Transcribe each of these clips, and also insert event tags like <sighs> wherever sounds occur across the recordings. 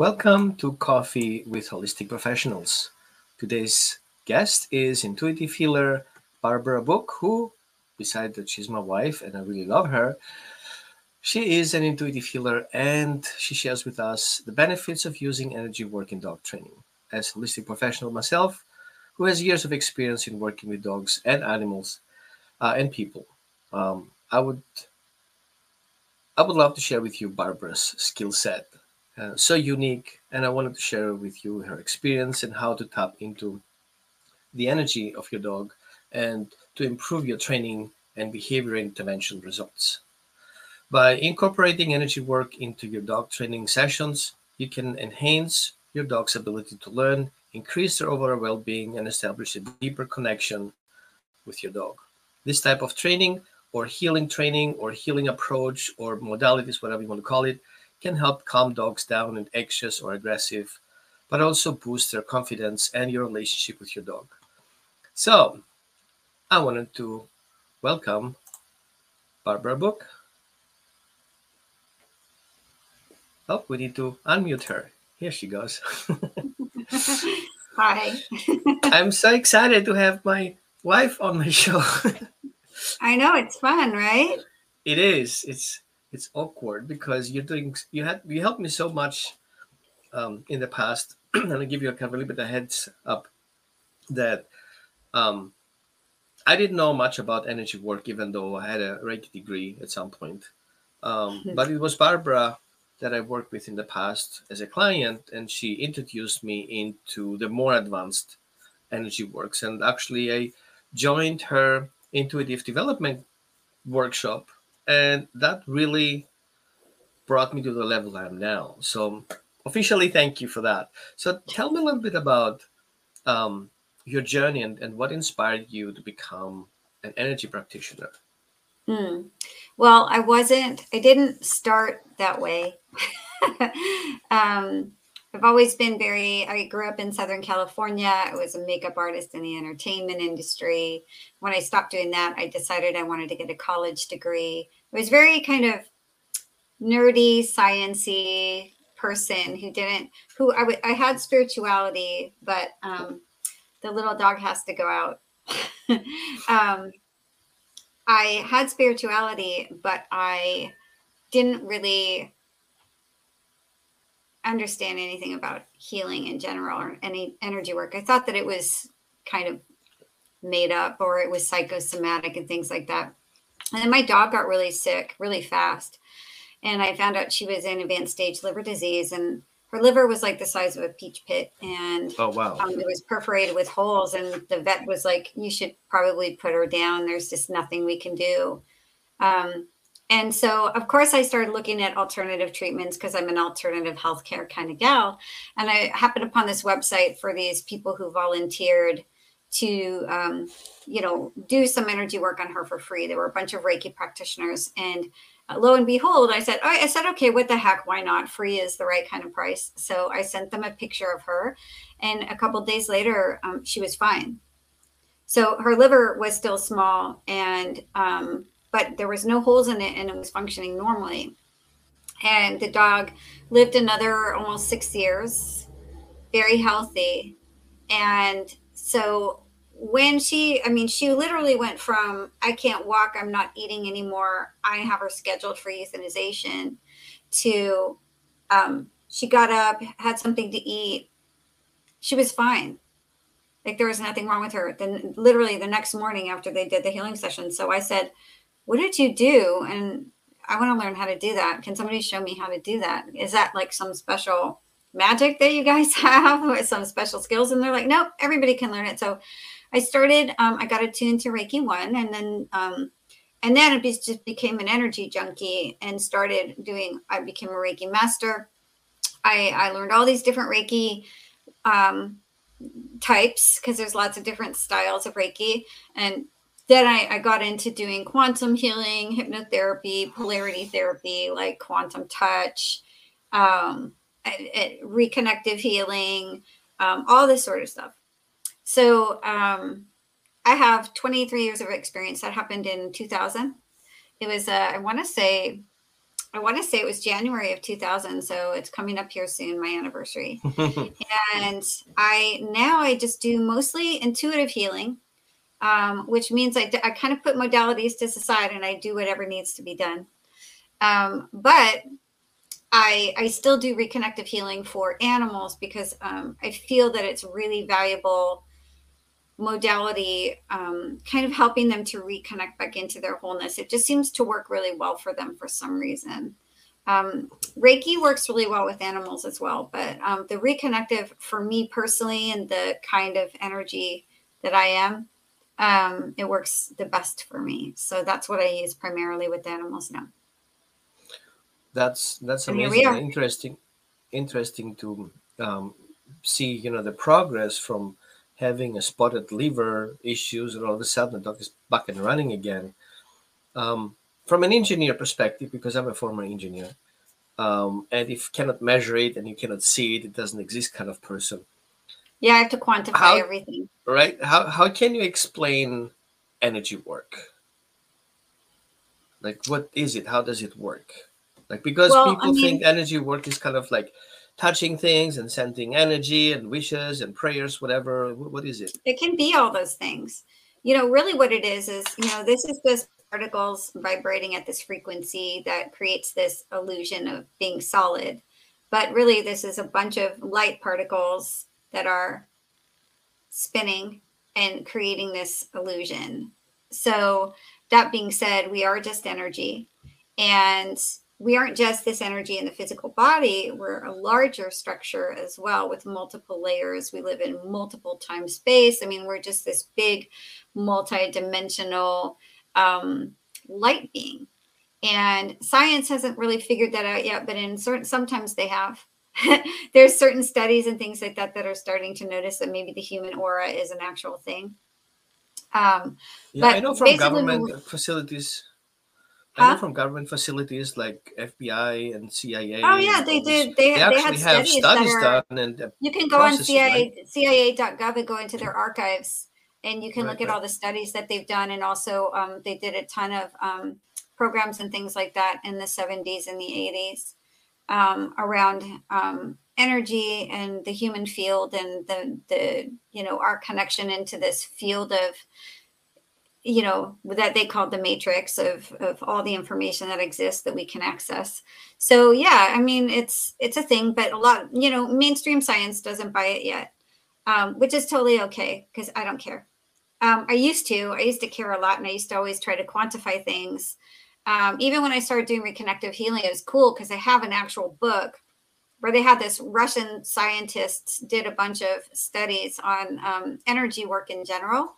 Welcome to Coffee with Holistic Professionals. Today's guest is intuitive healer Barbara Buck, who, besides that she's my wife and I really love her, she is an intuitive healer and she shares with us the benefits of using energy work in dog training. As a holistic professional myself, who has years of experience in working with dogs and animals uh, and people, um, I would I would love to share with you Barbara's skill set uh, so unique, and I wanted to share with you her experience and how to tap into the energy of your dog and to improve your training and behavior intervention results. By incorporating energy work into your dog training sessions, you can enhance your dog's ability to learn, increase their overall well being, and establish a deeper connection with your dog. This type of training, or healing training, or healing approach, or modalities, whatever you want to call it, can help calm dogs down and anxious or aggressive, but also boost their confidence and your relationship with your dog. So, I wanted to welcome Barbara Buck. Oh, we need to unmute her. Here she goes. <laughs> Hi. <laughs> I'm so excited to have my wife on my show. <laughs> I know it's fun, right? It is. It's it's awkward because you're doing you had you helped me so much um, in the past. <clears throat> And i give you a kind of a little bit of heads up that um, i didn't know much about energy work even though i had a reiki degree at some point. Um, <laughs> but it was barbara that i worked with in the past as a client and she introduced me into the more advanced energy works. And actually i joined her intuitive development workshop and that really brought me to the level I am now. So officially, thank you for that. So tell me a little bit about um, your journey and, and what inspired you to become an energy practitioner. Hmm. Well, I wasn't, I didn't start that way. <laughs> um, I've always been very, I grew up in Southern California. I was a makeup artist in the entertainment industry. When I stopped doing that, I decided I wanted to get a college degree. It was very kind of nerdy, sciency person who didn't, who I, w- I had spirituality, but um, the little dog has to go out. <laughs> um, I had spirituality, but I didn't really understand anything about healing in general or any energy work. I thought that it was kind of made up or it was psychosomatic and things like that. And then my dog got really sick really fast. And I found out she was in advanced stage liver disease and her liver was like the size of a peach pit and oh wow um, it was perforated with holes and the vet was like you should probably put her down there's just nothing we can do um, and so, of course, I started looking at alternative treatments because I'm an alternative healthcare kind of gal. And I happened upon this website for these people who volunteered to, um, you know, do some energy work on her for free. There were a bunch of Reiki practitioners. And uh, lo and behold, I said, oh, I said, okay, what the heck? Why not? Free is the right kind of price. So I sent them a picture of her. And a couple days later, um, she was fine. So her liver was still small. And, um, but there was no holes in it and it was functioning normally. And the dog lived another almost six years, very healthy. And so when she, I mean, she literally went from, I can't walk, I'm not eating anymore, I have her scheduled for euthanization, to um, she got up, had something to eat. She was fine. Like there was nothing wrong with her. Then, literally, the next morning after they did the healing session. So I said, what did you do? And I want to learn how to do that. Can somebody show me how to do that? Is that like some special magic that you guys <laughs> have with some special skills? And they're like, nope, everybody can learn it. So I started, um, I got attuned to Reiki one and then, um, and then it just became an energy junkie and started doing, I became a Reiki master. I, I learned all these different Reiki um, types because there's lots of different styles of Reiki. And then I, I, got into doing quantum healing, hypnotherapy, polarity therapy, like quantum touch, um, reconnective healing, um, all this sort of stuff. So um, I have 23 years of experience. That happened in 2000. It was, uh, I want to say, I want to say it was January of 2000, so it's coming up here soon, my anniversary. <laughs> and I now I just do mostly intuitive healing, um, which means I, I kind of put modalities to the side and I do whatever needs to be done. Um, but I I still do reconnective healing for animals because um, I feel that it's really valuable modality, um, kind of helping them to reconnect back into their wholeness. It just seems to work really well for them for some reason. Um, Reiki works really well with animals as well, but um, the reconnective for me personally and the kind of energy that I am, um, it works the best for me. So that's what I use primarily with animals now. That's that's amazing, interesting, interesting to um, see. You know the progress from having a spotted liver issues, and all of a sudden the dog is back and running again. Um, from an engineer perspective, because I'm a former engineer, um, and if you cannot measure it and you cannot see it, it doesn't exist kind of person. Yeah, I have to quantify how, everything. Right? How how can you explain energy work? Like what is it? How does it work? Like because well, people I mean, think energy work is kind of like touching things and sending energy and wishes and prayers, whatever. What is it? It can be all those things. You know, really what it is is, you know, this is just particles vibrating at this frequency that creates this illusion of being solid. But really, this is a bunch of light particles that are spinning and creating this illusion. So, that being said, we are just energy. And we aren't just this energy in the physical body, we're a larger structure as well with multiple layers. We live in multiple time space. I mean, we're just this big multi-dimensional um, light being. And science hasn't really figured that out yet, but in certain sometimes they have. <laughs> There's certain studies and things like that that are starting to notice that maybe the human aura is an actual thing. Um, yeah, I know from government facilities? I know from government facilities like FBI and CIA. Oh yeah, they did. They, they, actually they have studies, are, done, and you can go on CIA right? CIA.gov and go into their archives, and you can right, look at all the studies that they've done, and also um, they did a ton of um, programs and things like that in the 70s and the 80s um, around um, energy and the human field and the the you know our connection into this field of you know that they called the matrix of of all the information that exists that we can access. So yeah i mean it's it's a thing but a lot you know mainstream science doesn't buy it yet um, which is totally okay because i don't care. Um, i used to i used to care a lot and i used to always try to quantify things. Um, even when i started doing reconnective healing it was cool because i have an actual book where they had this russian scientists did a bunch of studies on um, energy work in general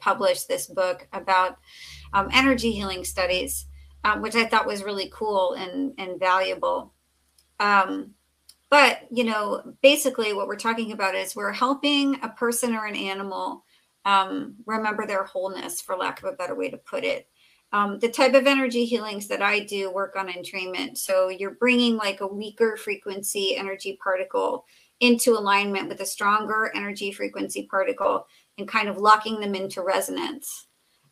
published this book about um, energy healing studies, um, which I thought was really cool and, and valuable. Um, but, you know, basically what we're talking about is we're helping a person or an animal um, remember their wholeness, for lack of a better way to put it. Um, the type of energy healings that I do work on entrainment. So you're bringing like a weaker frequency energy particle into alignment with a stronger energy frequency particle and kind of locking them into resonance.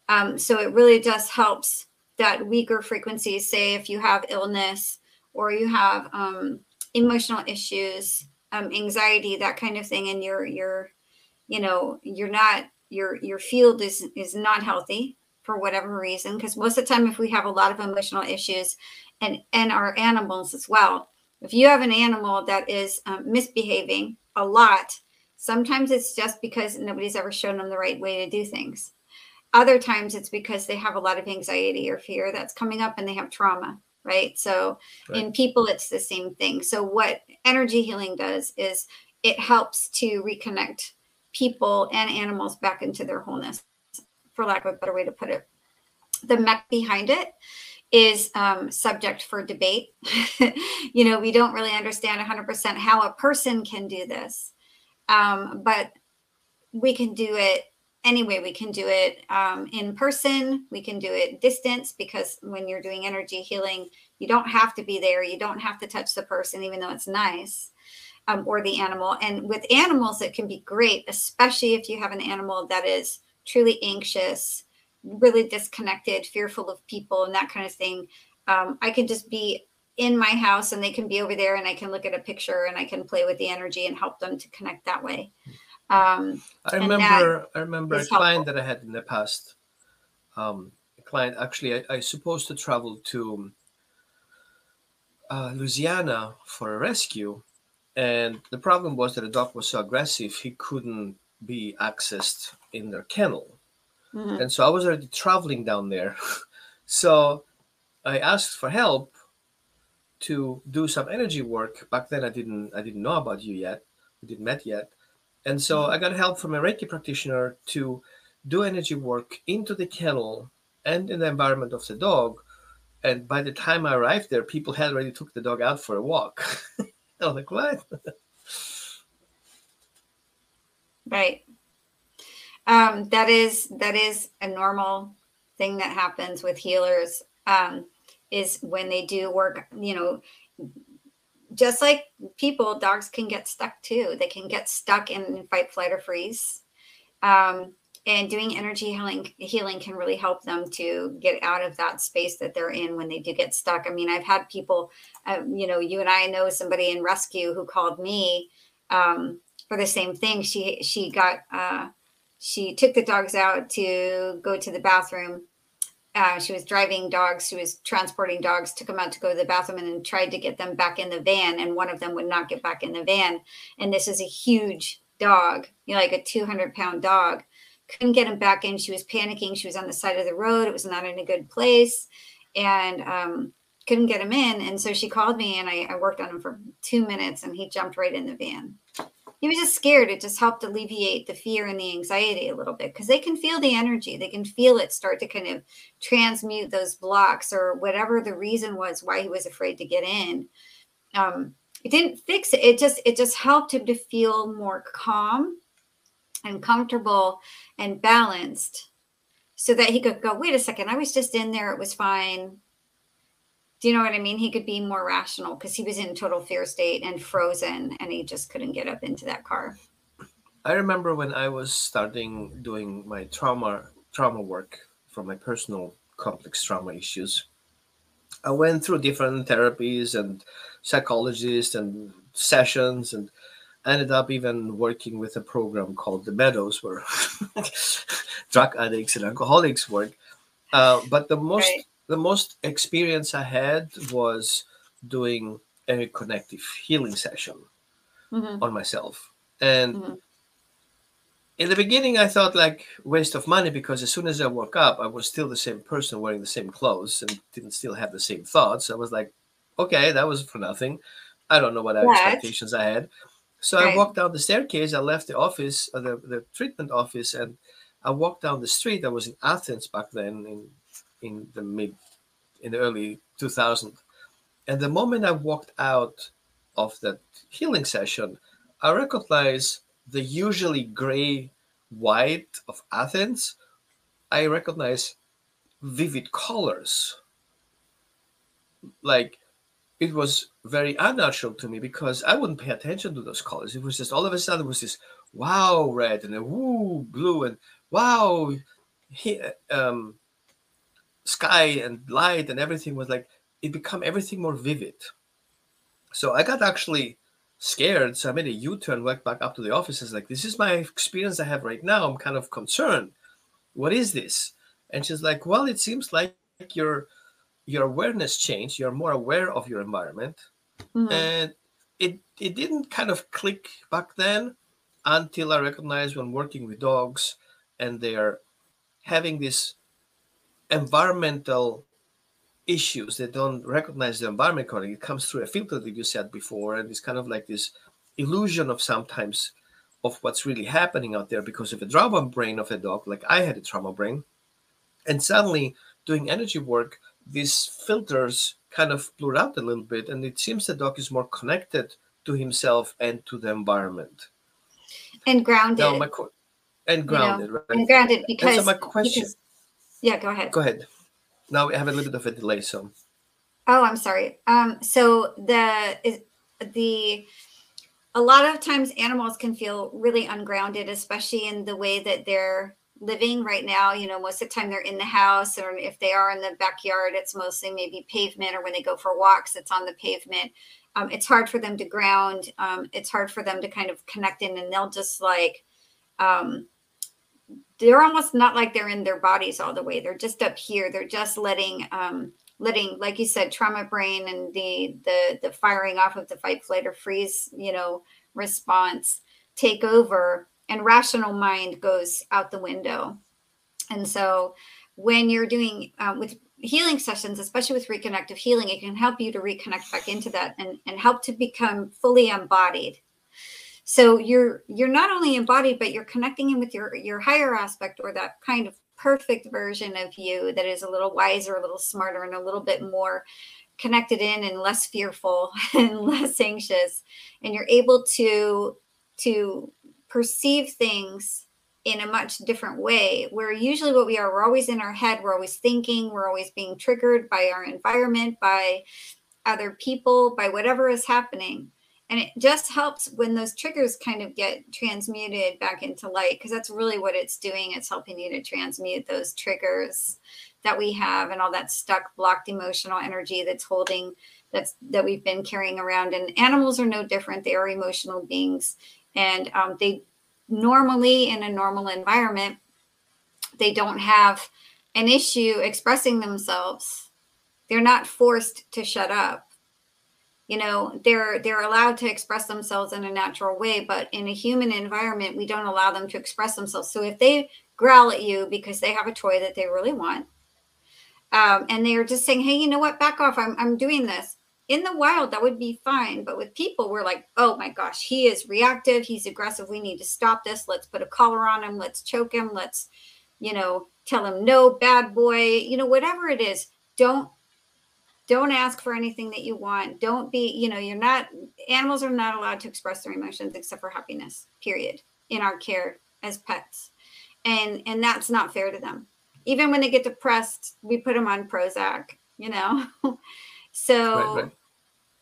Um, so it really just helps that weaker frequencies, say if you have illness or you have um, emotional issues, um, anxiety, that kind of thing, and you're you're, you know, you're not your your field is is not healthy for whatever reason. Because most of the time, if we have a lot of emotional issues, and and our animals as well, if you have an animal that is um, misbehaving a lot, Sometimes it's just because nobody's ever shown them the right way to do things. Other times it's because they have a lot of anxiety or fear that's coming up and they have trauma, right? So right. in people, it's the same thing. So what energy healing does is it helps to reconnect people and animals back into their wholeness, for lack of a better way to put it. The mech behind it is um, subject for debate. <laughs> you know, we don't really understand 100% how a person can do this. Um, but we can do it anyway. We can do it um, in person. We can do it distance because when you're doing energy healing, you don't have to be there. You don't have to touch the person, even though it's nice. Um, or the animal. And with animals, it can be great, especially if you have an animal that is truly anxious really disconnected, fearful of people, and that kind of thing, um, I can just be in my house and they can be over there and I can look at a picture and I can play with the energy and help them to connect that way. Um, I remember I remember a client helpful. that I had in the past. Um, a client actually I, I supposed to travel to uh, Louisiana for a rescue, and the problem was that the dog was so aggressive he couldn't be accessed in their kennel, mm-hmm. and so I was already traveling down there, <laughs> so I asked for help to do some energy work. Back then, I didn't I didn't know about you yet. We didn't met yet, and so mm-hmm. I got help from a Reiki practitioner to do energy work into the kennel and in the environment of the dog. And by the time I arrived there, people had already took the dog out for a walk. <laughs> I was like, what? <laughs> right. Um, that is that is a normal thing that happens with healers. Um, is when they do work, you know, just like people, dogs can get stuck too. They can get stuck in fight, flight, or freeze. Um, and doing energy healing healing can really help them to get out of that space that they're in when they do get stuck. I mean, I've had people, uh, you know, you and I know somebody in rescue who called me um, for the same thing. She she got uh, she took the dogs out to go to the bathroom uh, she was driving dogs. She was transporting dogs. Took them out to go to the bathroom, and then tried to get them back in the van. And one of them would not get back in the van. And this is a huge dog, you know, like a 200 pound dog. Couldn't get him back in. She was panicking. She was on the side of the road. It was not in a good place, and um, couldn't get him in. And so she called me, and I, I worked on him for two minutes, and he jumped right in the van he was just scared. It just helped alleviate the fear and the anxiety a little bit because they can feel the energy. They can feel it start to kind of transmute those blocks or whatever the reason was why he was afraid to get in. Um, it didn't fix it. It just it just helped him to feel more calm and comfortable and balanced so that he could go, wait a second, I was just in there, it was fine do you know what I mean? He could be more rational because he was in total fear state and frozen and he just couldn't get up into that car. I remember when I was starting doing my trauma trauma work for my personal complex trauma issues. I went through different therapies and psychologists and sessions and ended up even working with a program called the Meadows where <laughs> drug addicts and alcoholics work. Uh, but the most right the most experience I had was doing a connective healing session mm-hmm. on myself. And mm-hmm. in the beginning, I thought like waste of money because as soon as I woke up, I was still the same person wearing the same clothes and didn't still have the same thoughts. I was like, okay, that was for nothing. I don't know what expectations I had. So right. I walked down the staircase. I left the office, uh, the, the treatment office, and I walked down the street. I was in Athens back then in in the mid in the early 2000 and the moment i walked out of that healing session i recognized the usually gray white of athens. I recognize vivid colors. Like it was very unnatural to me because i wouldn't pay attention to those colors. It was just all of a sudden it was this wow red and a woo blue and wow he, um, sky and light and everything was like it become everything more vivid. So i got actually scared so i made a u-turn went back up to the office and like this is my experience i have right now i'm kind of concerned. What is this? And she's like well it seems like your your awareness changed you're more aware of your environment. Mm-hmm. and it it didn't kind of click back then until i recognized when working with dogs and they're having this environmental issues. They don't recognize the environment correctly. It comes through a filter that you said before and it's kind of like this illusion of sometimes of what's really happening out there because of a trauma brain of a dog like i had a trauma brain and suddenly doing energy work these filters kind of blur out a little bit and it seems the dog is more connected to himself and to the environment. And grounded. Now, my, and grounded you know, right? and grounded because and so my question because, yeah, go ahead. Go ahead. Now we have a little bit of a delay, so. Oh, I'm sorry. Um, so the the a lot of times animals can feel really ungrounded, especially in the way that they're living right now. You know, most of the time they're in the house, or if they are in the backyard, it's mostly maybe pavement, or when they go for walks, it's on the pavement. Um, it's hard for them to ground. Um, it's hard for them to kind of connect in, and they'll just like, um, they're almost not like they're in their bodies all the way. They're just up here. They're just letting, um, letting, like you said, trauma brain and the the the firing off of the fight, flight, or freeze, you know, response take over and rational mind goes out the window. And so when you're doing um, with healing sessions, especially with reconnective healing, it can help you to reconnect back into that and, and help to become fully embodied. So you're you're not only embodied, but you're connecting in with your your higher aspect or that kind of perfect version of you that is a little wiser, a little smarter, and a little bit more connected in and less fearful <laughs> and less anxious. And you're able to to perceive things in a much different way where usually what we are we're always in our head we're always thinking we're always being triggered by our environment by other people by whatever is happening and it just helps when those triggers kind of get transmuted back into light because that's really what it's doing. It's helping you to transmute those triggers that we have and all that stuck blocked emotional energy that's holding that's that we've been carrying around. And animals are no different. They are emotional beings. And um, they normally in a normal environment they don't have an issue expressing themselves. They're not forced to shut up you know they're they're allowed to express themselves in a natural way but in a human environment we don't allow them to express themselves. So if they growl at you because they have a toy that they really want um, and they are just saying hey you know what? Back off. I'm, I'm doing this. In the wild that would be fine but with people we're like oh my gosh he is reactive. He's aggressive. We need to stop this. Let's put a collar on him. Let's choke him. Let's you know tell him no bad boy. You know whatever it is don't don't ask for anything that you want. Don't be you know you're not animals are not allowed to express their emotions except for happiness period in our care as pets. And and that's not fair to them. Even when they get depressed we put them on prozac you know? <laughs> So right, right.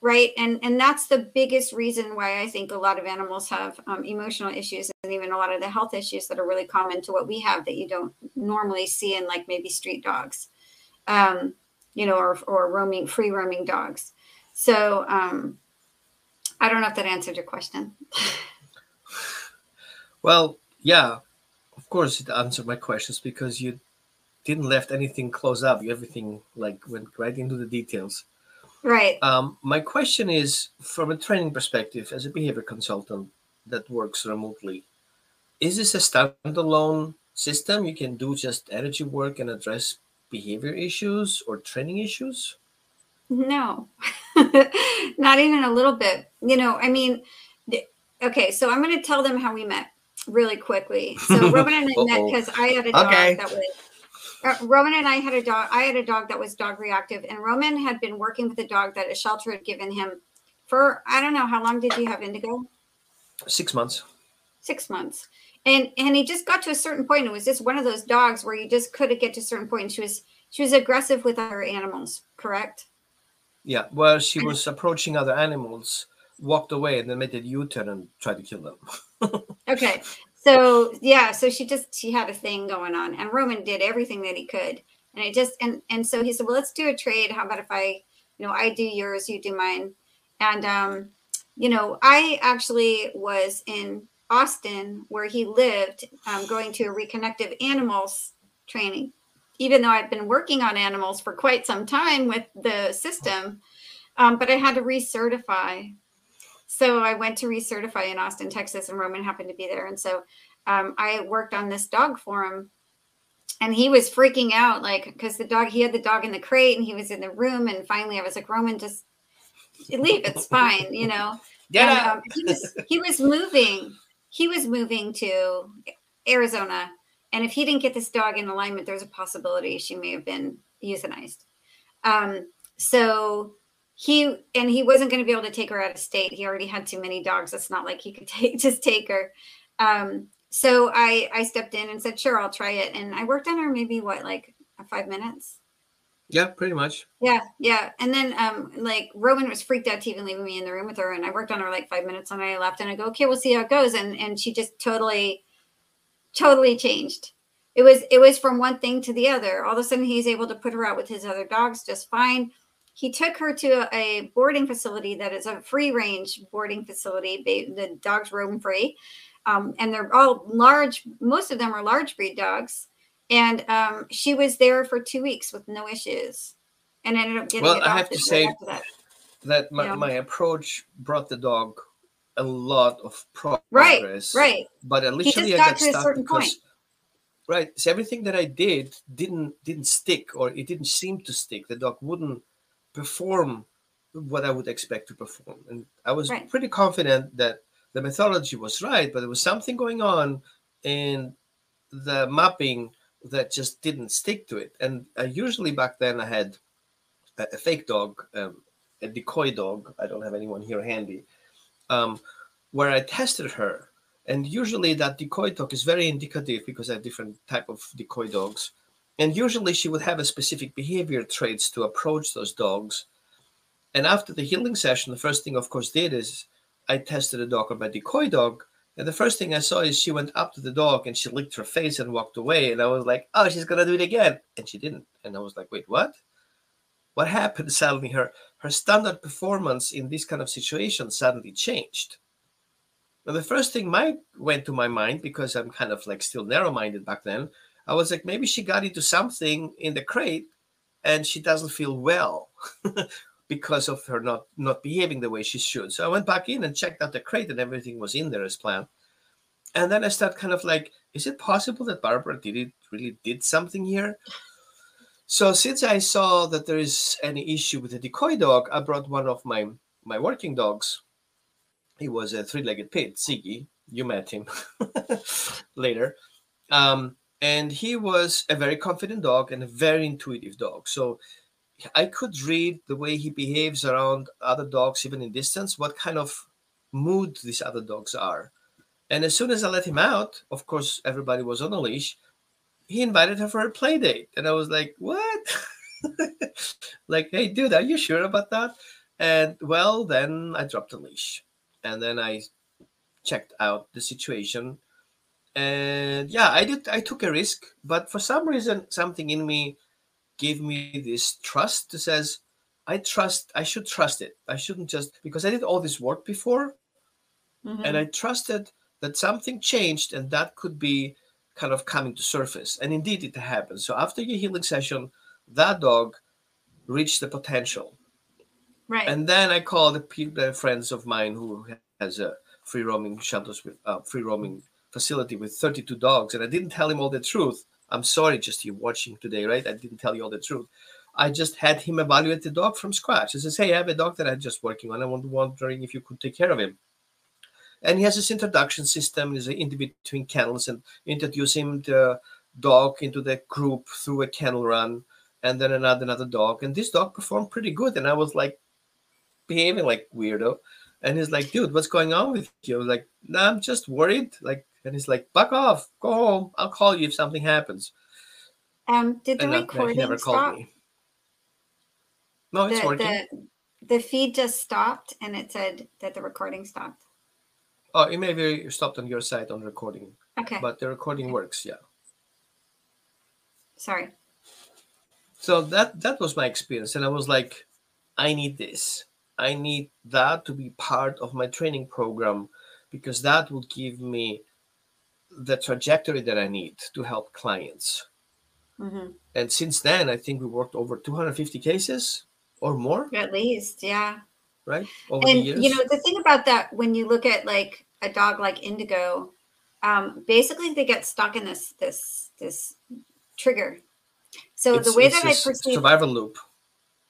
right? And and that's the biggest reason why i think a lot of animals have um, emotional issues and even a lot of the health issues that are really common to what we have that you don't normally see in like maybe street dogs. Um, you know or, or roaming free roaming dogs so um, i don't know if that answered your question <laughs> well yeah of course it answered my questions because you didn't left anything close up you everything like went right into the details Right. Um, my question is from a training perspective, as a behavior consultant that works remotely, is this a standalone system? You can do just energy work and address behavior issues or training issues? No, <laughs> not even a little bit. You know, I mean, okay, so I'm going to tell them how we met really quickly. So <laughs> Roman and I met because I had a dog okay. that was uh, Roman and I had a dog. I had a dog that was dog reactive, and Roman had been working with a dog that a shelter had given him for I don't know how long did you have Indigo? Six months. Six months, and and he just got to a certain point. It was just one of those dogs where you just couldn't get to a certain point. And she was she was aggressive with other animals, correct? Yeah. Well, she was approaching other animals, walked away, and then made a U-turn and tried to kill them. <laughs> okay so yeah so she just she had a thing going on and roman did everything that he could and it just and and so he said well let's do a trade how about if i you know i do yours you do mine and um you know i actually was in austin where he lived um, going to a reconnective animals training even though I've been working on animals for quite some time with the system um, but i had to recertify so I went to recertify in Austin, Texas, and Roman happened to be there. And so um, I worked on this dog for him. And he was freaking out, like, because the dog, he had the dog in the crate and he was in the room. And finally, I was like, Roman, just leave. It's fine, you know? Yeah. Um, he, was, he was moving. He was moving to Arizona. And if he didn't get this dog in alignment, there's a possibility she may have been euthanized. Um, so he and he wasn't going to be able to take her out of state. He already had too many dogs. It's not like he could <laughs> take just take her. Um, so I I stepped in and said, sure, I'll try it. And I worked on her maybe what like five minutes. Yeah, pretty much. Yeah, yeah. And then um like Roman was freaked out to even leaving me in the room with her. And I worked on her like five minutes and I left and I go, okay, we'll see how it goes. And and she just totally, totally changed. it was it was from one thing to the other. All of a sudden, he's able to put her out with his other dogs just fine. He took her to a boarding facility that is a free range boarding facility. The dogs roam free, um, and they're all large. Most of them are large breed dogs. And um, she was there for two weeks with no issues, and ended up getting. Well, I have to say that, that my, my approach brought the dog a lot of progress. Right, right. But initially, I got, got stuck because. Point right so everything that i did didn't didn't stick or it didn't seem to stick the dog wouldn't perform what i would expect to perform and i was right. pretty confident that the methodology was right but there was something going on in the mapping that just didn't stick to it and I usually back then i had a, a fake dog um, a decoy dog i don't have anyone here handy um, where i tested her and usually that decoy dog is very indicative because I have different type of decoy dogs. And usually she would have a specific behavior traits to approach those dogs. And after the healing session, the first thing, of course, did is I tested the dog on my decoy dog. And the first thing I saw is she went up to the dog and she licked her face and walked away. And I was like, oh, she's going to do it again. And she didn't. And I was like, wait, what? What happened? <laughs> Suddenly her, her standard performance in this kind of situation suddenly changed. Now, the first thing my went to my mind because I'm kind of like still narrow-minded back then. I was like, maybe she got into something in the crate, and she doesn't feel well <laughs> because of her not not behaving the way she should. So I went back in and checked out the crate, and everything was in there as planned. And then I start kind of like, is it possible that Barbara did it really did something here? So since I saw that there is any issue with the decoy dog, I brought one of my my working dogs he was a three-legged pit, Ziggy. You met him <laughs> later. Um, and he was a very confident dog and a very intuitive dog. So I could read the way he behaves around other dogs, even in distance, what kind of mood these other dogs are. And as soon as I let him out, of course, everybody was on a leash. He invited her for a play date. And I was like, what? <laughs> like, hey, dude, are you sure about that? And well, then I dropped the leash and then I checked out the situation. And yeah, I did. I took a risk, but for some reason, something in me gave me this trust that says, I trust. I should trust it. I shouldn't just because I did all this work before, mm-hmm. and I trusted that something changed, and that could be kind of coming to surface. And indeed, it happened. So after your healing session, that dog reached the potential Right. And then I called the, friends of mine who has a free roaming shelters with uh, free roaming facility with 32 dogs, and I didn't tell him all the truth. I'm sorry, just you watching today, right? I didn't tell you all the truth. I just had him evaluate the dog from scratch. I says, "Hey, I have a dog that I'm just working on. I am wondering if you could take care of him." And he has this introduction system. He's in between kennels and introduce him the dog into the group through a kennel run, and then another another dog. And this dog performed pretty good. And I was like, behaving like weirdo. And he's like, dude, what's going on with you? I was like, nah, I'm just worried. Like, and he's like, back off, go home. I'll call you if something happens. Um, did the and recording never stop? Me. No, it's the, working. The, the feed just stopped, and it said that the recording stopped. Oh, it may be stopped on your side on recording. Okay. But the recording works, yeah. Sorry. So that that was my experience, and I was like, I need this. I need that to be part of my training program because that will give me the trajectory that I need to help clients. Mm-hmm. And since then, I think we worked over 250 cases or more. At least, yeah. Right. Over and you know the thing about that, when you look at like a dog like Indigo, um, basically they get stuck in this this this trigger. So it's, the way that I perceive survival loop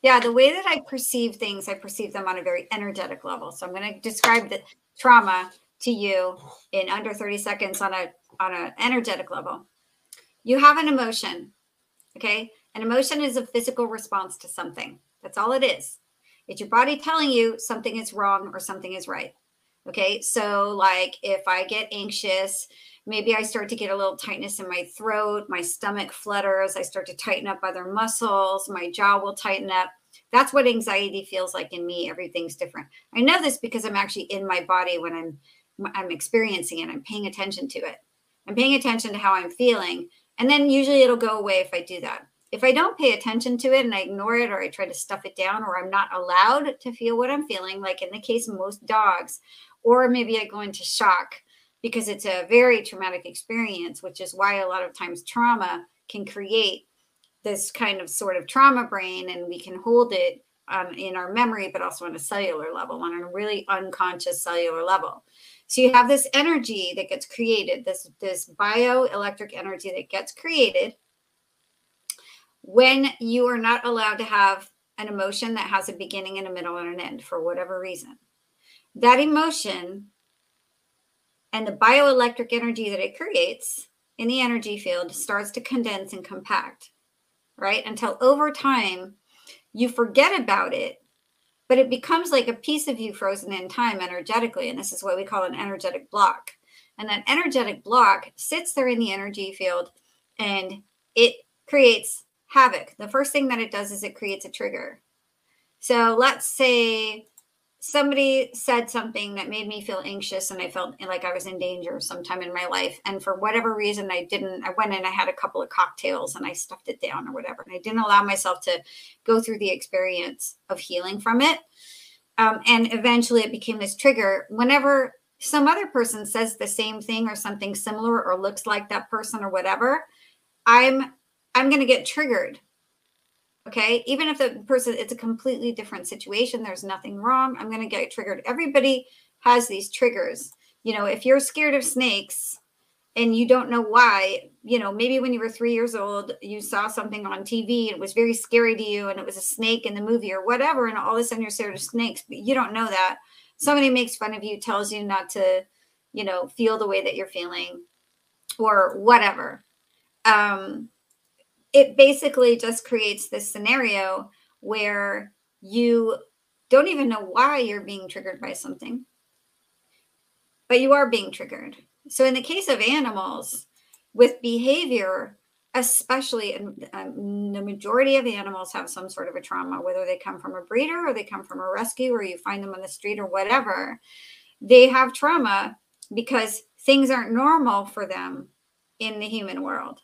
yeah, the way that I perceive things, I perceive them on a very energetic level. So I'm going to describe the trauma to you in under 30 seconds on a on an energetic level. You have an emotion. Okay? An emotion is a physical response to something. That's all it is. It's your body telling you something is wrong or something is right. Okay? So like if I get anxious, maybe I start to get a little tightness in my throat, my stomach flutters, I start to tighten up other muscles, my jaw will tighten up. That's what anxiety feels like in me. Everything's different. I know this because I'm actually in my body when I'm I'm experiencing it. I'm paying attention to it. I'm paying attention to how I'm feeling And then usually it'll go away if I do that. If I don't pay attention to it and I ignore it or I try to stuff it down or I'm not allowed to feel what I'm feeling, like in the case of most dogs, or maybe I go into shock because it's a very traumatic experience, which is why a lot of times trauma can create this kind of sort of trauma brain and we can hold it um, in our memory, but also on a cellular level, on a really unconscious cellular level. So you have this energy that gets created, this, this bioelectric energy that gets created when you are not allowed to have an emotion that has a beginning and a middle and an end for whatever reason. That emotion and the bioelectric energy that it creates in the energy field starts to condense and compact, right? Until over time, you forget about it, but it becomes like a piece of you frozen in time energetically. And this is what we call an energetic block. And that energetic block sits there in the energy field and it creates havoc. The first thing that it does is it creates a trigger. So let's say somebody said something that made me feel anxious and I felt like I was in danger sometime in my life. And for whatever reason, I didn't, I went and I had a couple of cocktails and I stuffed it down or whatever. And I didn't allow myself to go through the experience of healing from it. Um, and eventually it became this trigger. Whenever some other person says the same thing or something similar or looks like that person or whatever, I'm I'm going to get triggered Okay. Even if the person, it's a completely different situation, there's nothing wrong. I'm going to get triggered. Everybody has these triggers. You know, if you're scared of snakes and you don't know why, you know, maybe when you were three years old, you saw something on TV and it was very scary to you and it was a snake in the movie or whatever. And all of a sudden you're scared of snakes, but you don't know that. Somebody makes fun of you, tells you not to, you know, feel the way that you're feeling or whatever. Um, it basically just creates this scenario where you don't even know why you're being triggered by something, but you are being triggered. So, in the case of animals with behavior, especially and um, the majority of animals have some sort of a trauma, whether they come from a breeder or they come from a rescue or you find them on the street or whatever, they have trauma because things aren't normal for them in the human world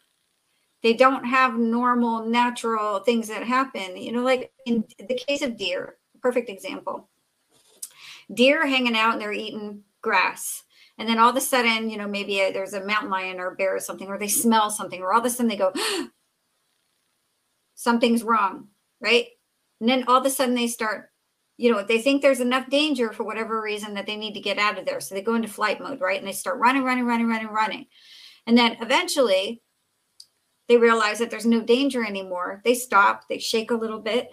they don't have normal natural things that happen. You know like in the case of deer perfect example. Deer hanging out and they're eating grass. And then all of a sudden you know maybe a, there's a mountain lion or bear or something or they smell something or all of a sudden they go <gasps> something's wrong right? And then all of a sudden they start you know they think there's enough danger for whatever reason that they need to get out of there. So they go into flight mode right? And they start running running running running running. And then eventually they realize that there's no danger anymore. They stop, they shake a little bit,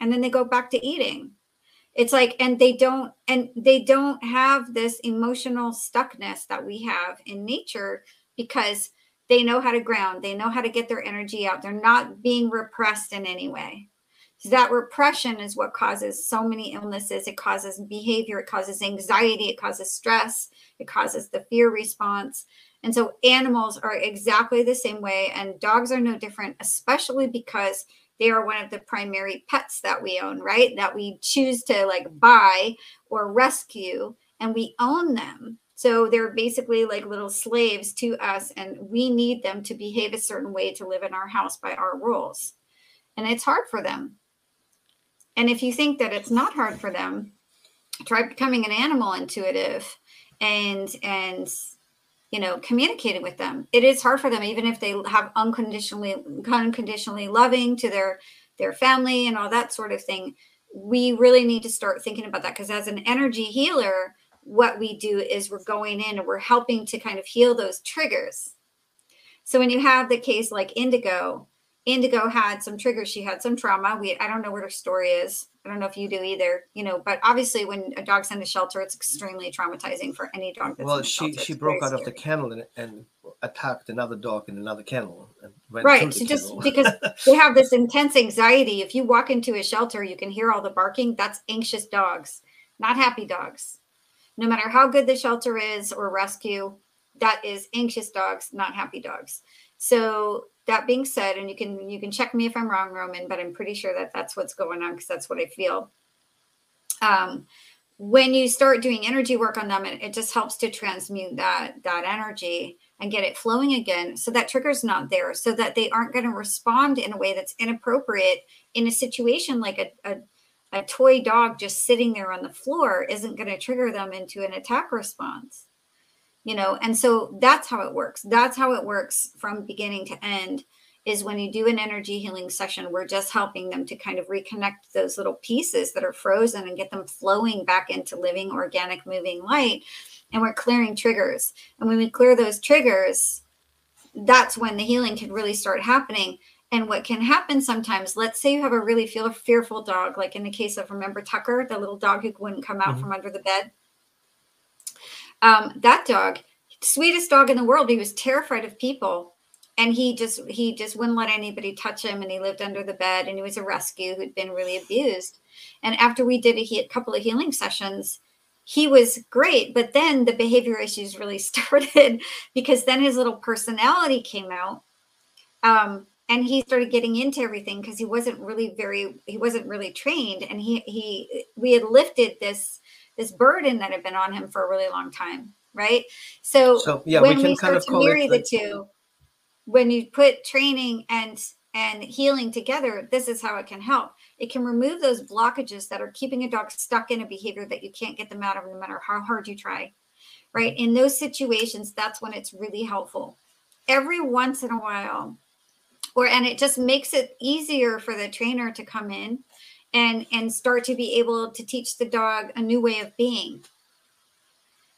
and then they go back to eating. It's like, and they don't, and they don't have this emotional stuckness that we have in nature because they know how to ground, they know how to get their energy out. They're not being repressed in any way. So that repression is what causes so many illnesses. It causes behavior, it causes anxiety, it causes stress, it causes the fear response. And so animals are exactly the same way, and dogs are no different, especially because they are one of the primary pets that we own, right? That we choose to like buy or rescue, and we own them. So they're basically like little slaves to us, and we need them to behave a certain way to live in our house by our rules. And it's hard for them. And if you think that it's not hard for them, try becoming an animal intuitive and and you know communicating with them. It is hard for them even if they have unconditionally unconditionally loving to their their family and all that sort of thing we really need to start thinking about that because as an energy healer what we do is we're going in and we're helping to kind of heal those triggers. So when you have the case like indigo indigo had some triggers she had some trauma. We i don't know what her story is I don't know if you do either, you know, but obviously when a dog's in a shelter, it's extremely traumatizing for any dog. well, she she broke out scary. of the kennel and, and, attacked another dog in another kennel. right. So just because <laughs> they have this intense anxiety. If you walk into a shelter, you can hear all the barking. That's anxious dogs, not happy dogs. No matter how good the shelter is or rescue, that is anxious dogs, not happy dogs. So that being said, and you can you can check me if I'm wrong, Roman, but I'm pretty sure that that's what's going on because that's what I feel. Um, when you start doing energy work on them, it, it just helps to transmute that that energy. and get it flowing again so that trigger's not there so that they aren't going to respond in a way that's inappropriate in a situation like a, a, a toy dog just sitting there on the floor isn't going to trigger them into an attack response you know and so that's how it works that's how it works from beginning to end is when you do an energy healing session we're just helping them to kind of reconnect those little pieces that are frozen and get them flowing back into living organic moving light and we're clearing triggers. And when we clear those triggers, that's when the healing can really start happening. And what can happen sometimes, let's say you have a really feel fearful dog, like in the case of remember Tucker, the little dog who wouldn't come out mm-hmm. from under the bed. Um, that dog, sweetest dog in the world, he was terrified of people. And he just he just wouldn't let anybody touch him, and he lived under the bed. And he was a rescue who'd been really abused. And after we did a, couple of healing sessions, he was great but then the behavior issues really <laughs> started because then his little personality came out um, and he started getting into everything because he wasn't really very he wasn't really trained and he he we had lifted this this burden that had been on him for a really long time right so, so yeah when we, can we start to marry the two when you put training and and healing together this is how it can help it can remove those blockages that are keeping a dog stuck in a behavior that you can't get them out of no matter how hard you try. Right. In those situations, that's when it's really helpful. Every once in a while, or and it just makes it easier for the trainer to come in and and start to be able to teach the dog a new way of being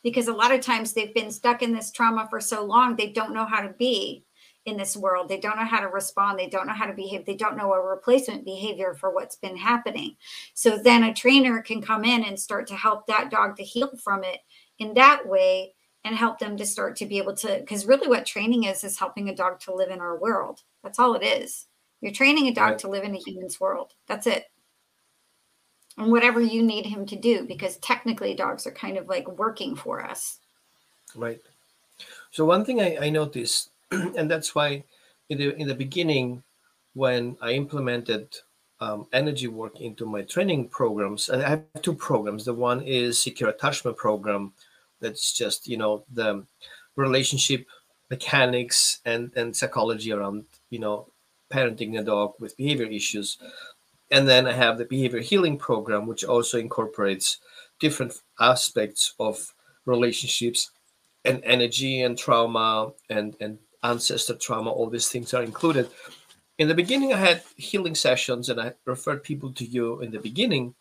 because a lot of times they've been stuck in this trauma for so long they don't know how to be in this world. They don't know how to respond. They don't know how to behave. They don't know a replacement behavior for what's been happening. So then a trainer can come in and start to help that dog to heal from it in that way and help them to start to be able to because really what training is is helping a dog to live in our world. That's all it is. You're training a dog right. to live in a human's world. That's it. And whatever you need him to do, because technically dogs are kind of like working for us. Right. So one thing I, I noticed <clears throat> and that's why in the in the beginning when i implemented um, energy work into my training programs and i have two programs the one is secure attachment program that's just you know the relationship mechanics and and psychology around you know parenting a dog with behavior issues and then i have the behavior healing program which also incorporates different aspects of relationships and energy and trauma and and ancestor trauma, all these things are included. In the beginning, I had healing sessions and I referred people to you in the beginning.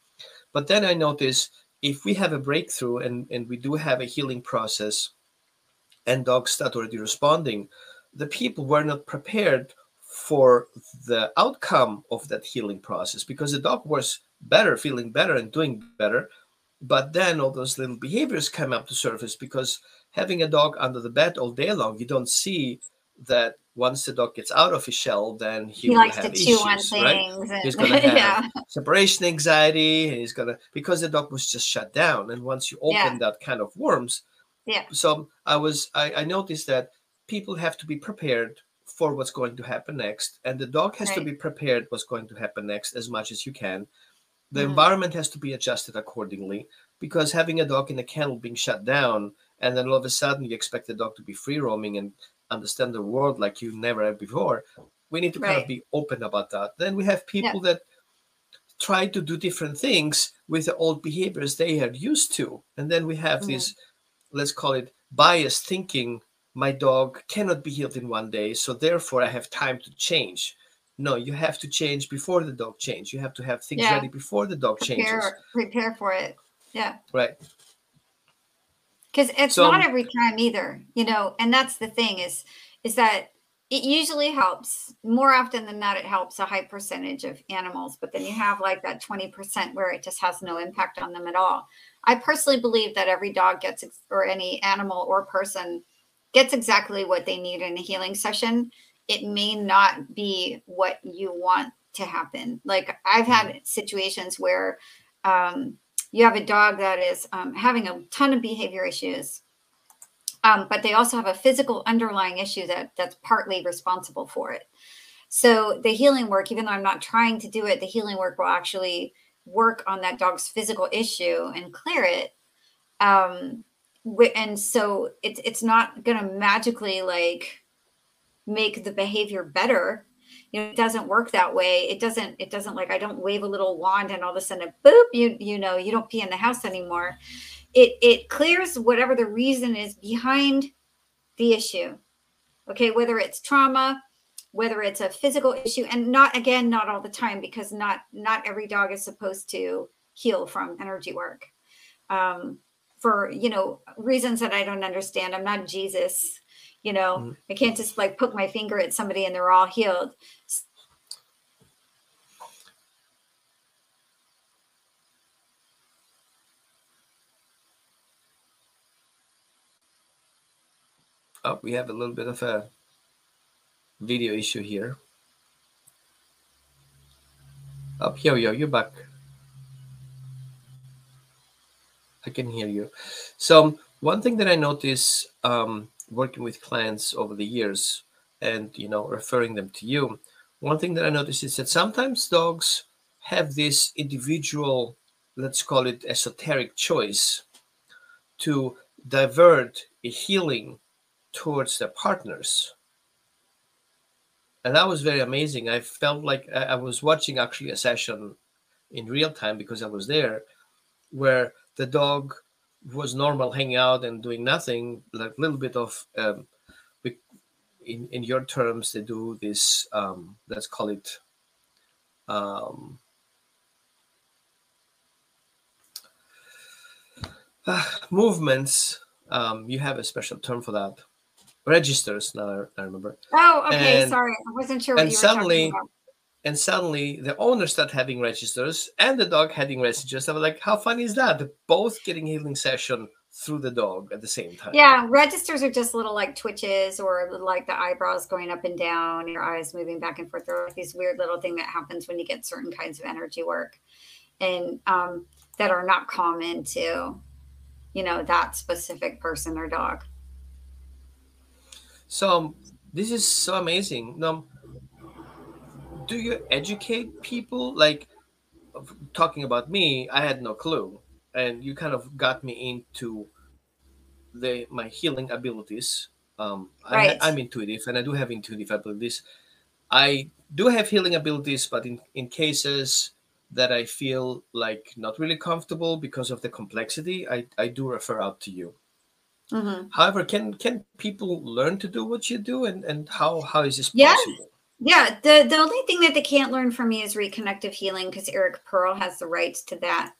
But then I noticed if we have a breakthrough and, and we do have a healing process and dogs start already responding, the people were not prepared for the outcome of that healing process because the dog was better, feeling better, and doing better. But then all those little behaviors come up to surface because having a dog under the bed all day long, you don't see that once the dog gets out of his shell, then he, he will likes have to chew issues, on right? things. And, he's <laughs> gonna have yeah. separation anxiety. He's gonna because the dog was just shut down, and once you open Yeah. that kind of worms, Yeah. So I was I, I noticed that people have to be prepared for what's going to happen next, and the dog has to be prepared what's going to happen next as much as you can. The Mhm. environment has to be adjusted accordingly because having a dog in a kennel being shut down and then all of a sudden you expect the dog to be free roaming and understand the world like you never have before we need to kind of be open about that then we have people that try to do different things with the old behaviors they are used to and then we have Mhm. this let's call it biased thinking my dog cannot be healed in one day so therefore i have time to change no you have to change before the dog change you have to have things Yeah. ready before the dog changes prepare prepare for it. Yeah. right because it's So- not every time either you know and that's the thing is is that it usually helps more often than not it helps a high percentage of animals but then you have like that 20% where it just has no impact on them at all i personally believe that every dog gets or any animal or person gets exactly what they need in a healing session it may not be what you want to happen. Like i've had situations where um, you have a dog that is um, having a ton of behavior issues um, but they also have a physical underlying issue that that's partly responsible for it. So the healing work even though i'm not trying to do it the healing work will actually work on that dog's physical issue and clear it um, and so it's it's not going to magically like make the behavior better. You know it doesn't work that way. It doesn't it doesn't like i don't wave a little wand and all of a sudden boop you you know you don't pee in the house anymore. It it clears whatever the reason is behind the issue. Okay whether it's trauma whether it's a physical issue and not again not all the time because not not every dog is supposed to heal from energy work. Um, for you know reasons that i don't understand. I'm not jesus you know? Mm-hmm. i can't just like put my finger at somebody and they're all healed. Oh we have a little bit of a video issue here. Up oh, here we are you're back I can hear you. So one thing that I notice um, working with clients over the years, and you know, referring them to you, one thing that I notice is that sometimes dogs have this individual, let's call it esoteric choice, to divert a healing towards their partners. And that was very amazing. I felt like I was watching actually a session in real time because I was there, where the dog was normal hanging out and doing nothing like a little bit of um, in, in your terms they do this um, let's call it um, uh, <sighs> movements. Um, you have a special term for that. Registers now i remember. Oh okay and, sorry i wasn't sure and suddenly and suddenly the owner started having registers and the dog having registers. I was like, how funny is that? They're both getting healing session through the dog at the same time. Yeah, registers are just little like twitches or like the eyebrows going up and down, your eyes moving back and forth. They're like these weird little thing that happens when you get certain kinds of energy work, and um, that are not common to, you know, that specific person or dog. So this is so amazing. Now, do you educate people? Like talking about me, I had no clue, and you kind of got me into the my healing abilities. Um, right. I, I'm intuitive, and I do have intuitive abilities. I do have healing abilities, but in in cases that I feel like not really comfortable because of the complexity, I, I do refer out to you. Mm-hmm. However, can can people learn to do what you do, and and how how is this possible? Yeah, the the only thing that they can't learn from me is reconnective healing because Eric Pearl has the rights to that.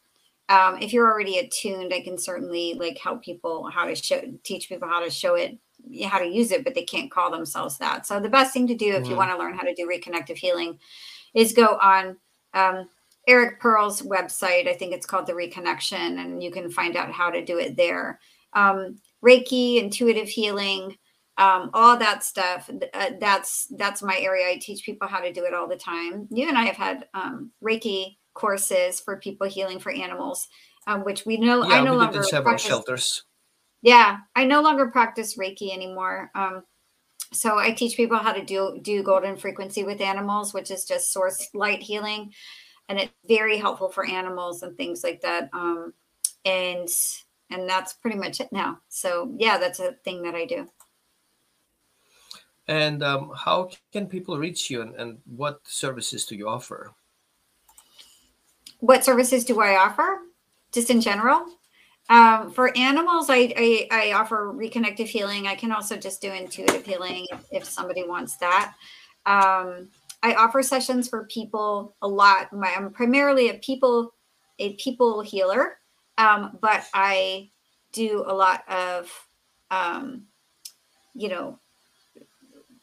Um, if you're already attuned, I can certainly like help people how to show teach people how to show it, how to use it, but they can't call themselves that. So the best thing to do if mm-hmm. you want to learn how to do reconnective healing is go on um, Eric Pearl's website. I think it's called the Reconnection, and you can find out how to do it there. Um, Reiki, intuitive healing um, all that stuff uh, that's that's my area. I teach people how to do it all the time. You and i have had um, reiki courses for people healing for animals um, which we know yeah, i no longer several practice, shelters. Yeah i no longer practice reiki anymore um, so i teach people how to do do golden frequency with animals which is just source light healing and it's very helpful for animals and things like that um, and and that's pretty much it now. So yeah that's a thing that i do and um, how can people reach you and, and what services do you offer? What services do I offer? Just in general? Um, for animals, I, I, I, offer reconnective healing. I can also just do intuitive healing if, somebody wants that. Um, I offer sessions for people a lot. My, I'm primarily a people a people healer, um, but I do a lot of um, you know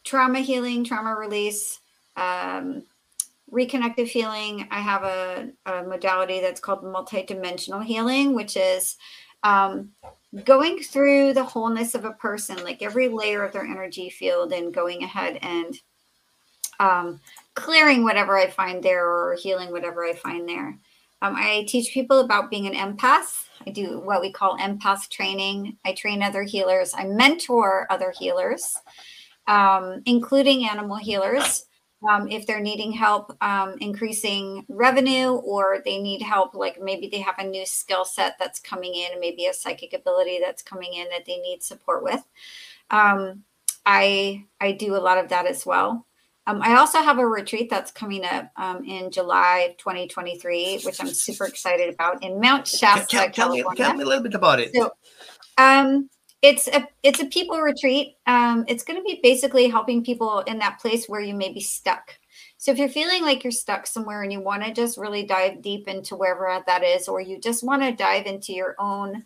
trauma healing, trauma release, um, reconnective healing. I have a, a, modality that's called multidimensional healing, which is um, going through the wholeness of a person, like every layer of their energy field, and going ahead and um, clearing whatever I find there or healing whatever I find there. Um, I teach people about being an empath. I do what we call empath training. I train other healers. I mentor other healers um, including animal healers. um, if they're needing help um, increasing revenue or they need help, like maybe they have a new skill set that's coming in, maybe a psychic ability that's coming in that they need support with. Um, I I do a lot of that as well. Um, I also have a retreat that's coming up um, in July 2023, which I'm super excited about in Mount Shasta, tell, tell California. Me, tell me a little bit about it. So, um, it's a it's a people retreat. Um, it's going to be basically helping people in that place where you may be stuck. So if you're feeling like you're stuck somewhere and you want to just really dive deep into wherever that is, or you just want to dive into your own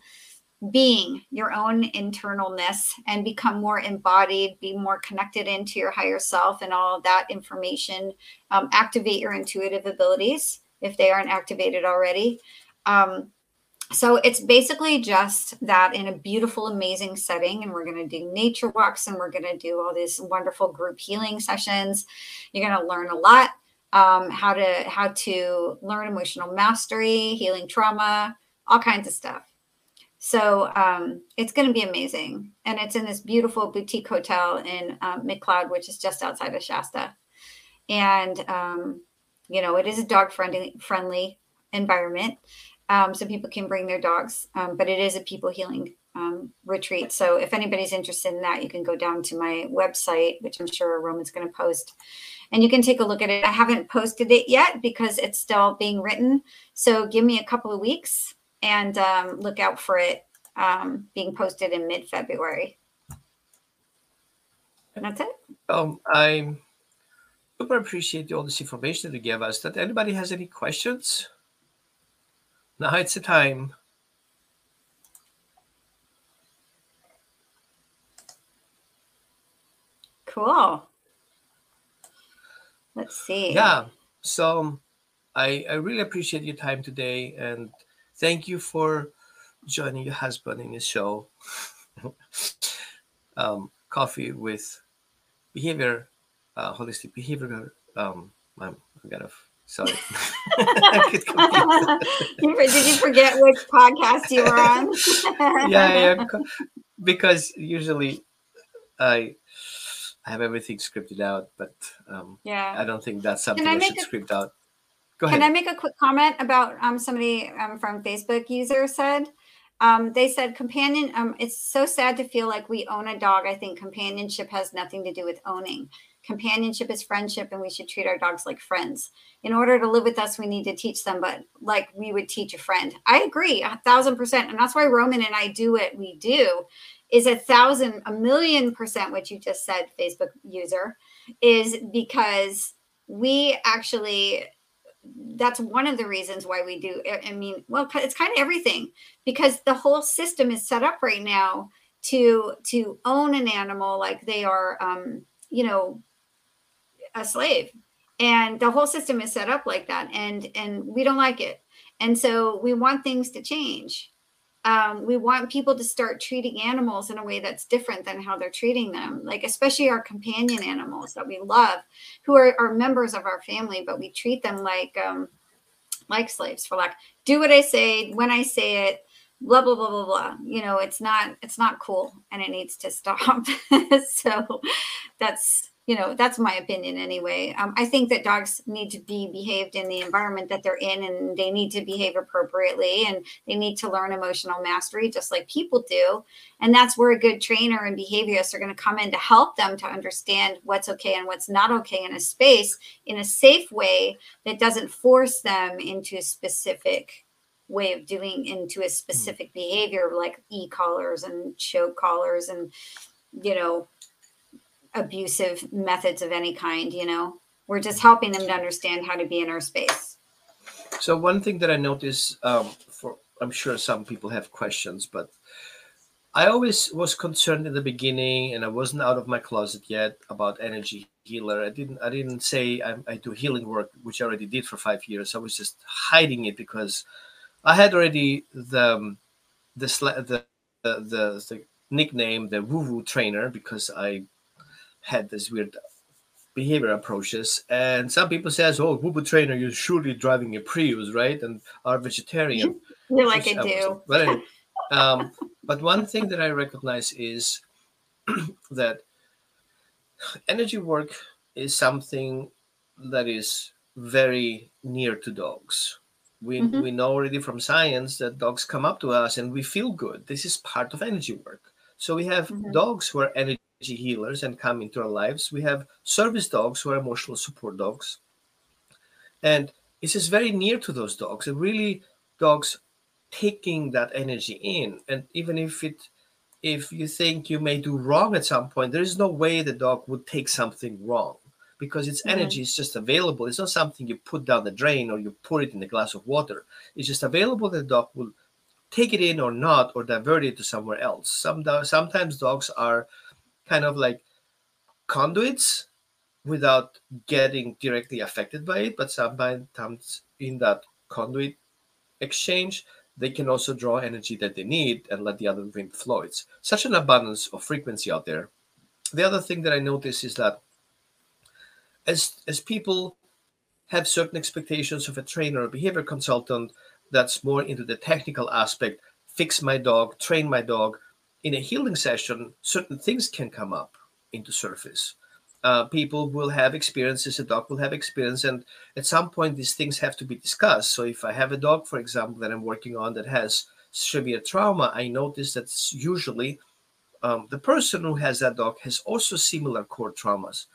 being, your own internalness, and become more embodied, be more connected into your higher self, and all that information, um, activate your intuitive abilities if they aren't activated already. Um, so it's basically just that in a beautiful, amazing setting. And we're going to do nature walks and we're going to do all these wonderful group healing sessions. You're going to learn a lot um, how to how to learn emotional mastery, healing trauma, all kinds of stuff. So um, it's going to be amazing, and it's in this beautiful boutique hotel in um, McCloud, which is just outside of Shasta. And um, you know, it is a dog friendly friendly environment um, so people can bring their dogs. Um, but it is a people healing um, retreat. So if anybody's interested in that, you can go down to my website, which I'm sure Roman's going to post, and you can take a look at it. I haven't posted it yet because it's still being written. So give me a couple of weeks and um, look out for it um, being posted in mid February. That's it. Um, I super appreciate all this information that you gave us. That anybody has any questions? Now it's the time. Cool. Let's see. Yeah. So I I really appreciate your time today and thank you for joining your husband in the show. <laughs> um, coffee with behavior, uh, holistic behavior. Um, I'm, I'm gonna Sorry. <laughs> <laughs> Did you forget which podcast you were on? <laughs> yeah, yeah. Because usually I I have everything scripted out, but um, yeah, I don't think that's something I, I, should a, script out. Go ahead. Can I make a quick comment about um, somebody um, from Facebook user said? Um, they said companion. Um, it's so sad to feel like we own a dog. I think companionship has nothing to do with owning. Companionship is friendship, and we should treat our dogs like friends. In order to live with us, we need to teach them, but like we would teach a friend. I agree, a thousand percent. And that's why Roman and I do what we do is a thousand, a million percent what you just said, Facebook user, is because we actually that's one of the reasons why we do i mean well it's kind of everything because the whole system is set up right now to to own an animal like they are um you know a slave. And the whole system is set up like that and and we don't like it. And so we want things to change. Um, we want people to start treating animals in a way that's different than how they're treating them like especially our companion animals that we love who are, are members of our family but we treat them like um, like slaves for like do what i say when i say it blah blah blah blah blah. You know it's not it's not cool and it needs to stop. <laughs> So that's you know that's my opinion anyway. Um, i think that dogs need to be behaved in the environment that they're in and they need to behave appropriately and they need to learn emotional mastery just like people do. And that's where a good trainer and behaviorists are going to come in to help them to understand what's okay and what's not okay in a space in a safe way that doesn't force them into a specific way of doing into a specific behavior like e-collars and choke collars and you know abusive methods of any kind, you know. We're just helping them to understand how to be in our space. So one thing that I notice, um, for I'm sure some people have questions, but I always was concerned in the beginning, and I wasn't out of my closet yet about energy healer. I didn't I didn't say I, I do healing work, which I already did for five years. I was just hiding it because I had already the um, the the the, the, the nickname the woo woo trainer because I had this weird behavior approaches. And some people says, "Oh, Whoop trainer, you're surely driving a Prius, right?" And are vegetarian. <laughs> You're like I do. But, anyway, um, but one thing that I recognize is <clears throat> that energy work is something that is very near to dogs. We, Mhm. we know already from science that dogs come up to us and we feel good. This is part of energy work. So we have Mhm. dogs who are energy healers and come into our lives. We have service dogs who are emotional support dogs. And it's just very near to those dogs. And really dogs taking that energy in. And even if it if you think you may do wrong at some point, there is no way the dog would take something wrong because its Mhm. energy is just available. It's not something you put down the drain or you put it in a glass of water. It's just available. The dog will take it in or not, or divert it to somewhere else. Some do- sometimes dogs are kind of like conduits without getting directly affected by it, but sometimes in that conduit exchange, they can also draw energy that they need and let the other wind flow. It's such an abundance of frequency out there. The other thing that I notice is that as as people have certain expectations of a trainer or behavior consultant that's more into the technical aspect, fix my dog, train my dog. In a healing session, certain things can come up into surface. Uh, people will have experiences, a dog will have experience, and at some point these things have to be discussed. So if I have a dog, for example, that I'm working on that has severe trauma, I notice that usually um, the person who has that dog has also similar core traumas.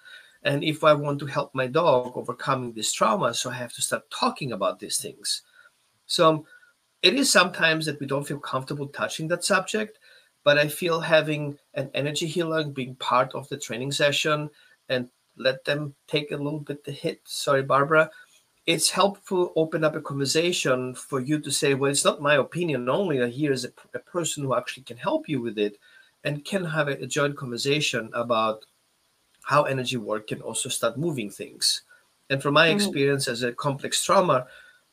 And if I want to help my dog overcoming this trauma, so I have to start talking about these things. So it is sometimes that we don't feel comfortable touching that subject, but I feel having an energy healer being part of the training session and let them take a little bit the hit. Sorry, Barbara. It's helpful open up a conversation for you to say, well, it's not my opinion only. Here's a, a person who actually can help you with it and can have a, a joint conversation about how energy work can also start moving things. And from my Mhm. experience as a complex trauma,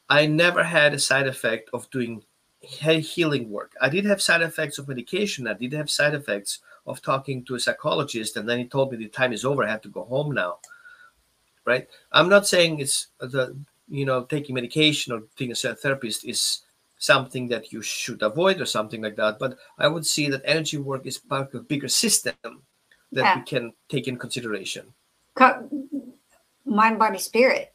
I never had a side effect of doing healing work. I did have side effects of medication. I did have side effects of talking to a psychologist, and then he told me the time is over. I have to go home now. Right? I'm not saying it's the you know taking medication or being a therapist is something that you should avoid or something like that. But I would see that energy work is part of a bigger system that Yeah. we can take in consideration. Co- mind, body, spirit.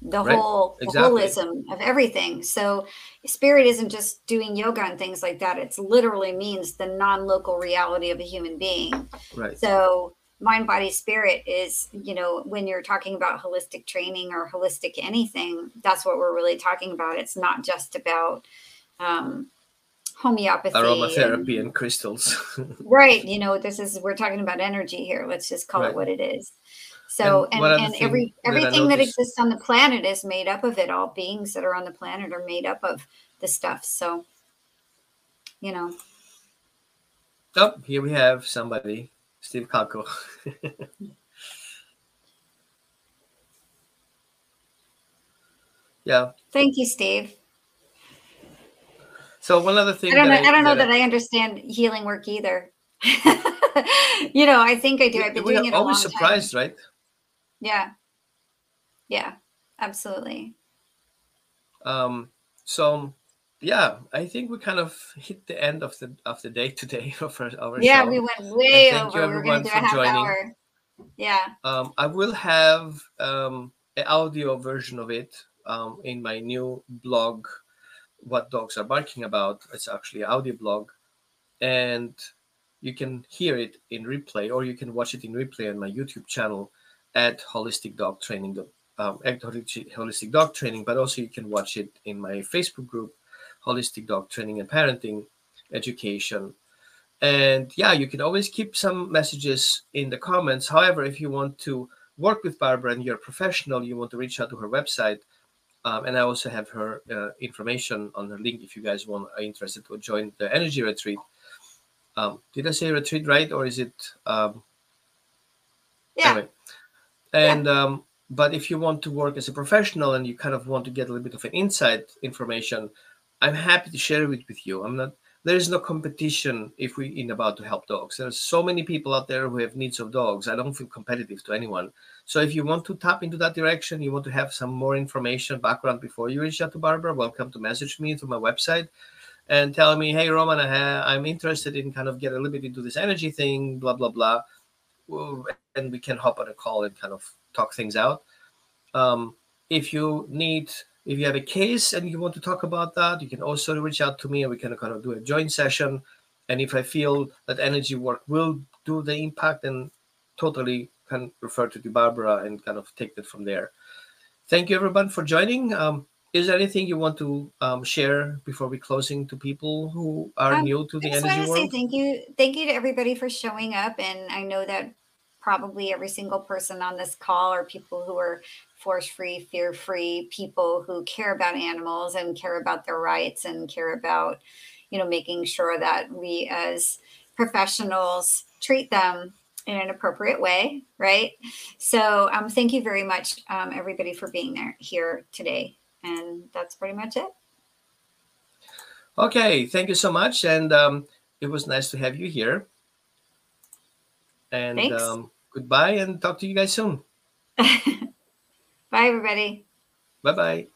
The Right, whole exactly. holism of everything. So spirit isn't just doing yoga and things like that. It's literally means the non-local reality of a human being. Right. So mind, body, spirit is, you know, when you're talking about holistic training or holistic anything, that's what we're really talking about. It's not just about um, homeopathy. Aromatherapy and- and crystals. <laughs> right you know this is we're talking about energy here let's just call Right. it what it is so And and, and every everything that noticed- exists on the planet is made up of it all beings that are on the planet are made up of the stuff so you know oh, here we have somebody, Steve Kalko. <laughs> yeah. thank you steve So one other thing i don't know that i, don't know that I understand healing work either <laughs> you know i think i do i've been we doing it a long always time. surprised, right? Yeah. Yeah absolutely. Um, so yeah, I think we kind of hit the end of the of the day <laughs> today of our, our yeah show. we went way thank you over. Were everyone for joining. hour. Yeah. Um, I will have um, an audio version of it um, in my new blog, What Dogs Are Barking About. It's actually an audio blog, and you can hear it in replay, or you can watch it in replay on my YouTube channel at Holistic Dog Training. Um, at Holistic Dog Training, but also you can watch it in my Facebook group, Holistic Dog Training and Parenting Education. And yeah, you can always keep some messages in the comments. However, if you want to work with Barbara and you're a professional, you want to reach out to her website. Um, and I also have her uh, information on her link if you guys want are interested to join the energy retreat. Um, did I say retreat right, or is it? Um, yeah Anyway. And um, but if you want to work as a professional and you kind of want to get a little bit of an inside information, I'm happy to share it with you. I'm not. There is no competition if we in about to help dogs. There's so many people out there who have needs of dogs. I don't feel competitive to anyone. So if you want to tap into that direction, you want to have some more information, background before you reach out to Barbara, welcome to message me through my website and tell me, hey Roman, I I'm interested in kind of get a little bit into this energy thing, blah blah blah. And we can hop on a call and kind of talk things out. Um, if you need, if you have a case and you want to talk about that, you can also reach out to me and we can kind of do a joint session. And if I feel that energy work will do the impact, then totally can refer to the Barbara and kind of take it from there. Thank you everyone for joining. Um, is there anything you want to um, share before we closing to people who are um, new to the I just energy want to world? say thank you, thank you to everybody for showing up, and I know that probably every single person on this call are people who are force free, fear free, people who care about animals and care about their rights and care about, you know, making sure that we as professionals treat them in an appropriate way, right? So, um, thank you very much, um, everybody, for being there here today. And that's pretty much it. Okay, thank you so much, and um, it was nice to have you here. And um, goodbye, and talk to you guys soon. <laughs> Bye, everybody. Bye bye.